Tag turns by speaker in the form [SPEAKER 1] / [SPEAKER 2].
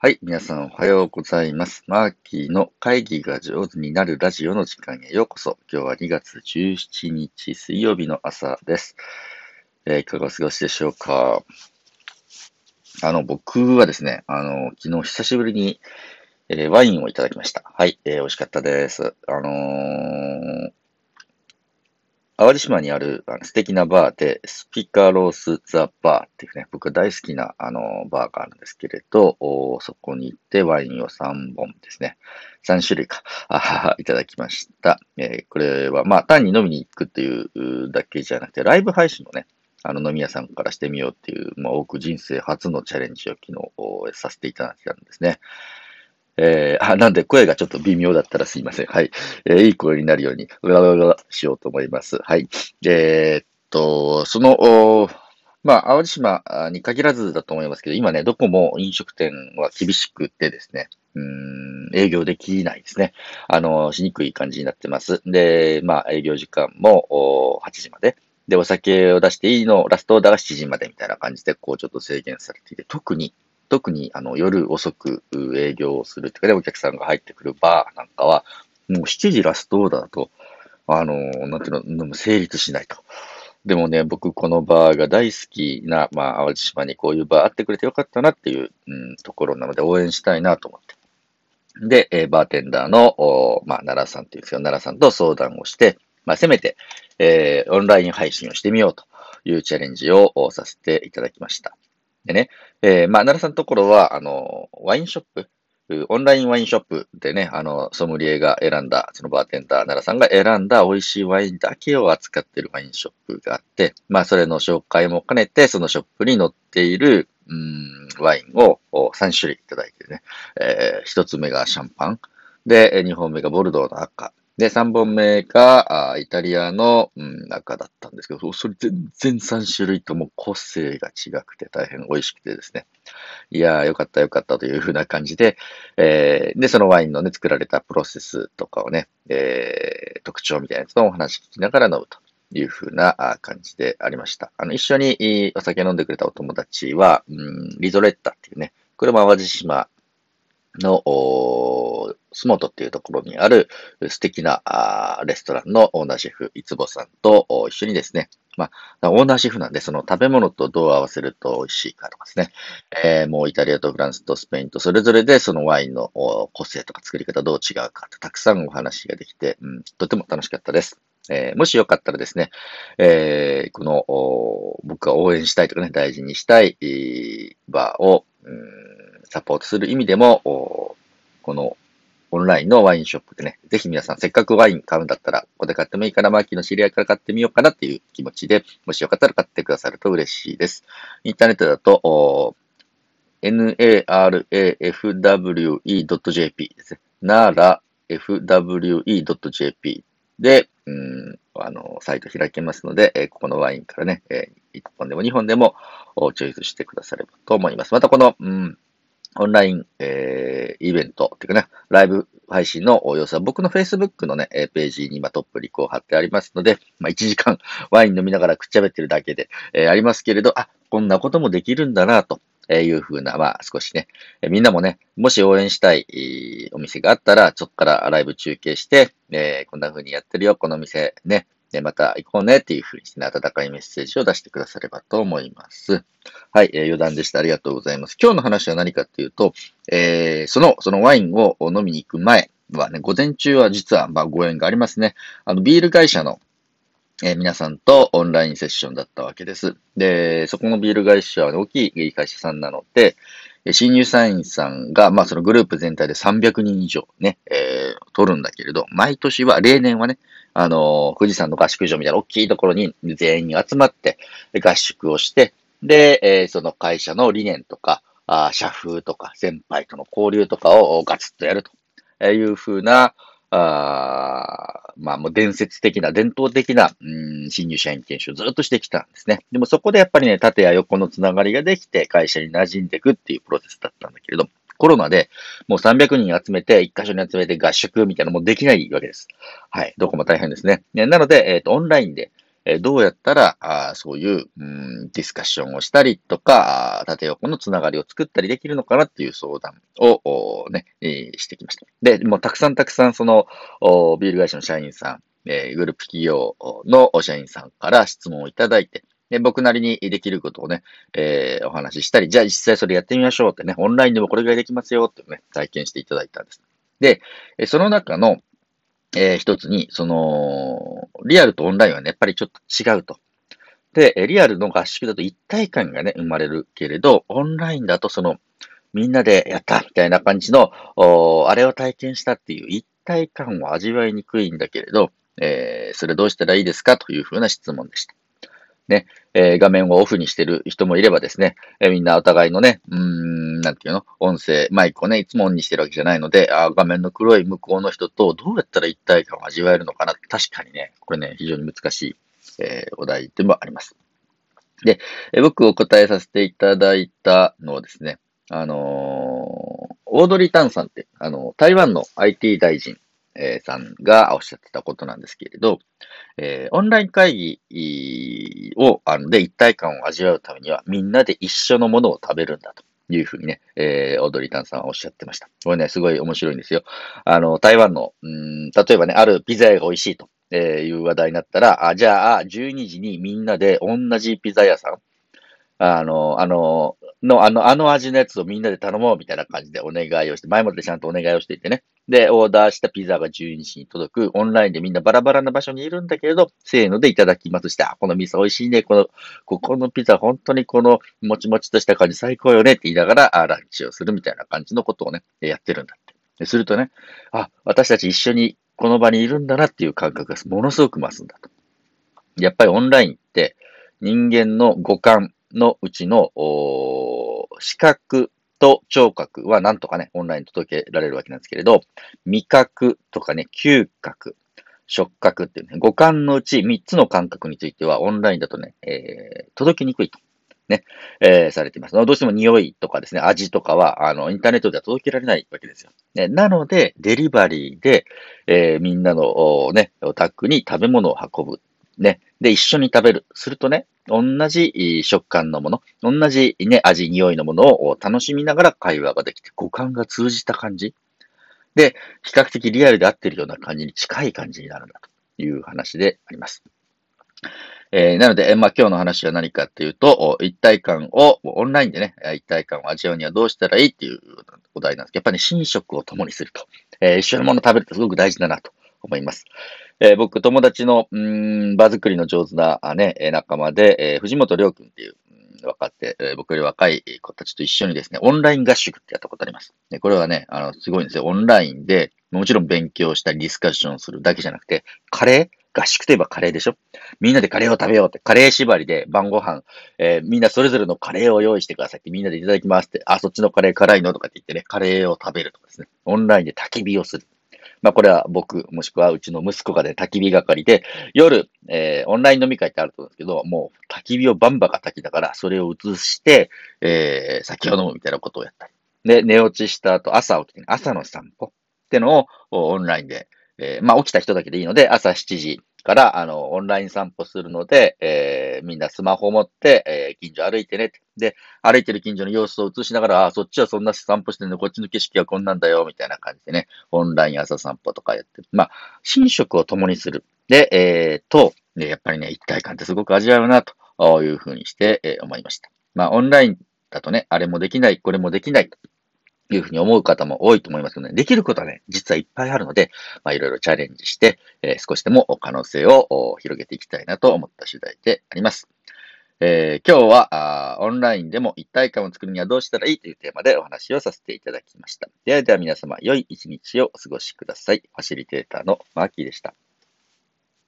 [SPEAKER 1] はい。皆さんおはようございます。マーキーの会議が上手になるラジオの時間へようこそ。今日は2月17日水曜日の朝です。えー、いかがお過ごしでしょうか？あの、僕はですね、あの、昨日久しぶりに、えー、ワインをいただきました。はい。えー、美味しかったです。あのー、淡路島にある素敵なバーで、スピカロース・ザ・バーっていうね、僕が大好きなあのバーがあるんですけれど、そこに行ってワインを3本ですね、3種類か、いただきました。えー、これは、まあ、単に飲みに行くっていうだけじゃなくて、ライブ配信をね、あの飲み屋さんからしてみようっていう、まあ、多く人生初のチャレンジを昨日させていただいたんですね。えー、あ、なんで声がちょっと微妙だったらすいません。はい。えー、いい声になるように、うらうらしようと思います。はい。えー、っと、その、まあ、淡路島に限らずだと思いますけど、今ね、どこも飲食店は厳しくてですね、うん、営業できないですね。あの、しにくい感じになってます。で、まあ、営業時間も8時まで。で、お酒を出していいの、ラストオーダーが7時までみたいな感じで、こうちょっと制限されていて、特に特にあの夜遅く営業をするっていうかね、お客さんが入ってくるバーなんかは、もう7時ラストオーダーだと、あの、なんていうの、成立しないと。でもね、僕このバーが大好きな、まあ、淡路島にこういうバーあってくれてよかったなっていう、うん、ところなので応援したいなと思って。で、えー、バーテンダーの、まあ、奈良さんっていうんですけど、奈良さんと相談をして、まあ、せめて、えー、オンライン配信をしてみようというチャレンジをさせていただきました。でね、えー、まあ、奈良さんのところは、あの、ワインショップ、オンラインワインショップでね、あの、ソムリエが選んだ、そのバーテンダー、奈良さんが選んだ美味しいワインだけを扱っているワインショップがあって、まあ、それの紹介も兼ねて、そのショップに載っている、うん、ワインを3種類いただいてね、えー、1つ目がシャンパン、で、2本目がボルドーの赤、で、3本目が、あイタリアの、うん、赤だったんですけど、それ全然3種類とも個性が違くて大変美味しくてですね。いやー、よかったよかったというふうな感じで、えー、で、そのワインのね、作られたプロセスとかをね、えー、特徴みたいなやつのお話聞きながら飲むというふうな感じでありました。あの、一緒にお酒飲んでくれたお友達は、うん、リゾレッタっていうね、これも淡路島の、スモートっていうところにある素敵なレストランのオーナーシェフ、いつぼさんと一緒にですね、まあ、オーナーシェフなんで、その食べ物とどう合わせると美味しいかとかですね、えー、もうイタリアとフランスとスペインとそれぞれでそのワインの個性とか作り方どう違うかとたくさんお話ができて、うん、とても楽しかったです。えー、もしよかったらですね、えー、この僕が応援したいとかね、大事にしたいバーを、うんサポートする意味でも、このラインのワインショップでね、ぜひ皆さん、せっかくワイン買うんだったら、ここで買ってもいいから、マーキーの知り合いから買ってみようかなっていう気持ちで、もしよかったら買ってくださると嬉しいです。インターネットだと、narafwe.jp ですね。narafwe.jp で、うん、あの、サイト開けますので、えー、ここのワインからね、えー、1本でも2本でもチョイスしてくださればと思います。またこの、うん、オンライン、えー、イベントっていうかね、ライブ配信の様子は僕の Facebook のね、ページに今トップリクを貼ってありますので、まあ、1時間 ワイン飲みながらくっちゃべってるだけで、えー、ありますけれど、あ、こんなこともできるんだなと。いうふうな、まあ少しね、みんなもね、もし応援したいお店があったら、そこからライブ中継して、えー、こんな風にやってるよ、この店ね、で、また行こうねっていうふうにしてね、温かいメッセージを出してくださればと思います。はい、えー、余談でした。ありがとうございます。今日の話は何かっていうと、えー、その、そのワインを飲みに行く前はね、午前中は実は、まあ、ご縁がありますね。あの、ビール会社の、えー、皆さんとオンラインセッションだったわけです。で、そこのビール会社は、大きい会社さんなので、新入社員さんが、まあそのグループ全体で300人以上ね、えー、取るんだけれど、毎年は、例年はね、あの、富士山の合宿場みたいな大きいところに全員集まって、合宿をして、で、えー、その会社の理念とか、あ社風とか、先輩との交流とかをガツッとやるというふうな、あまあもう伝説的な、伝統的な、うん、新入社員研修をずっとしてきたんですね。でもそこでやっぱりね、縦や横のつながりができて会社に馴染んでいくっていうプロセスだったんだけれど、コロナでもう300人集めて、1箇所に集めて合宿みたいなのもできないわけです。はい。どこも大変ですね。ねなので、えっ、ー、と、オンラインで、えどうやったら、あそういう、うん、ディスカッションをしたりとか、縦横のつながりを作ったりできるのかなっていう相談を、ね、え、してきました。で、もうたくさんたくさんその、ビール会社の社員さん、え、グループ企業の社員さんから質問をいただいて、で、僕なりにできることをね、えー、お話ししたり、じゃあ実際それやってみましょうってね、オンラインでもこれぐらいできますよってね、体験していただいたんです。で、その中の、えー、一つに、その、リアルとオンラインはね、やっぱりちょっと違うと。で、リアルの合宿だと一体感がね、生まれるけれど、オンラインだとその、みんなでやったみたいな感じの、あれを体験したっていう一体感を味わいにくいんだけれど、えー、それどうしたらいいですか？というふうな質問でした。ね、えー、画面をオフにしてる人もいればですね、えー、みんなお互いのね、うーん、なんていうの、音声、マイクをね、いつもオンにしてるわけじゃないので、あ画面の黒い向こうの人とどうやったら一体感を味わえるのかな。確かにね、これね、非常に難しい、えー、お題でもあります。で、え僕お答えさせていただいたのはですね、あのー、オードリー・タンさんって、あの、台湾の IT 大臣え、さんがおっしゃってたことなんですけれど、えー、オンライン会議を、あの、で一体感を味わうためには、みんなで一緒のものを食べるんだと。いうふうにね、えー、オードリータンさんはおっしゃってました。これね、すごい面白いんですよ。あの、台湾の、うん、例えばね、あるピザ屋が美味しいと、えいう話題になったら、あ、じゃあ、12時にみんなで同じピザ屋さん、あの、あの、の、あの、あの味のやつをみんなで頼もうみたいな感じでお願いをして、前もってちゃんとお願いをしていてね。で、オーダーしたピザが12時に届く。オンラインでみんなバラバラな場所にいるんだけれど、せーのでいただきますして、あ、この味噌美味しいね。この、ここのピザ本当にこのもちもちとした感じ最高よねって言いながら、あランチをするみたいな感じのことをね、やってるんだって。するとね、あ、私たち一緒にこの場にいるんだなっていう感覚がものすごく増すんだと。やっぱりオンラインって人間の五感のうちの、視覚と聴覚はなんとかね、オンライン届けられるわけなんですけれど、味覚とかね、嗅覚、触覚っていうね、五感のうち3つの感覚についてはオンラインだとね、えー、届きにくいと。ね、えー、されています。どうしても匂いとかですね、味とかは、あの、インターネットでは届けられないわけですよ。ね、なので、デリバリーで、えー、みんなの、ね、お宅に食べ物を運ぶ。ね、で、一緒に食べる。するとね、同じ食感のもの、同じね、味、匂いのものを楽しみながら会話ができて、五感が通じた感じ。で、比較的リアルで合ってるような感じに近い感じになるんだという話であります。えー、なので、まあ、今日の話は何かっていうと、一体感を、オンラインでね、一体感を味わうにはどうしたらいいっていうお題なんですけど、やっぱり、ね、寝食を共にすると。えー、一緒のもの食べるってすごく大事だなと思います。えー、僕、友達の、うん、場作りの上手な、ね、仲間で、えー、藤本良君っていう、若って、えー、僕より若い子たちと一緒にですね、オンライン合宿ってやったことあります。でこれはね、あの、すごいんですよ。オンラインで、もちろん勉強したりディスカッションするだけじゃなくて、カレー？合宿といえばカレーでしょ？みんなでカレーを食べようって、カレー縛りで晩ご飯、えー、みんなそれぞれのカレーを用意してくださいってみんなでいただきますって、あ、そっちのカレー辛いの？とかって言ってね、カレーを食べるとかですね。オンラインで焚き火をする。まあこれは僕、もしくはうちの息子がね、焚き火係で、夜、えー、オンライン飲み会ってあると思うんですけど、もう焚き火をバンバカ焚きだから、それを移して、えー、酒を飲むみたいなことをやったり。で、寝落ちした後、朝起きて、朝の散歩ってのをオンラインで、えー、まあ起きた人だけでいいので、朝7時から、あの、オンライン散歩するので、えー、みんなスマホを持って、えー、近所歩いてね。で、歩いてる近所の様子を映しながら、あ、そっちはそんな散歩してるの、こっちの景色はこんなんだよ、みたいな感じでね、オンライン朝散歩とかやって。まあ、寝食を共にする。で、えー、と、やっぱりね、一体感ってすごく味わうな、というふうにして、えー、思いました。まあ、オンラインだとね、あれもできない、これもできない。いうふうに思う方も多いと思いますので、できることはね、実はいっぱいあるので、まあ、いろいろチャレンジして、えー、少しでも可能性を広げていきたいなと思った次第であります。えー、今日はあオンラインでも一体感を作るにはどうしたらいいというテーマでお話をさせていただきました。ではでは皆様、良い一日をお過ごしください。ファシリテーターのマーキーでした。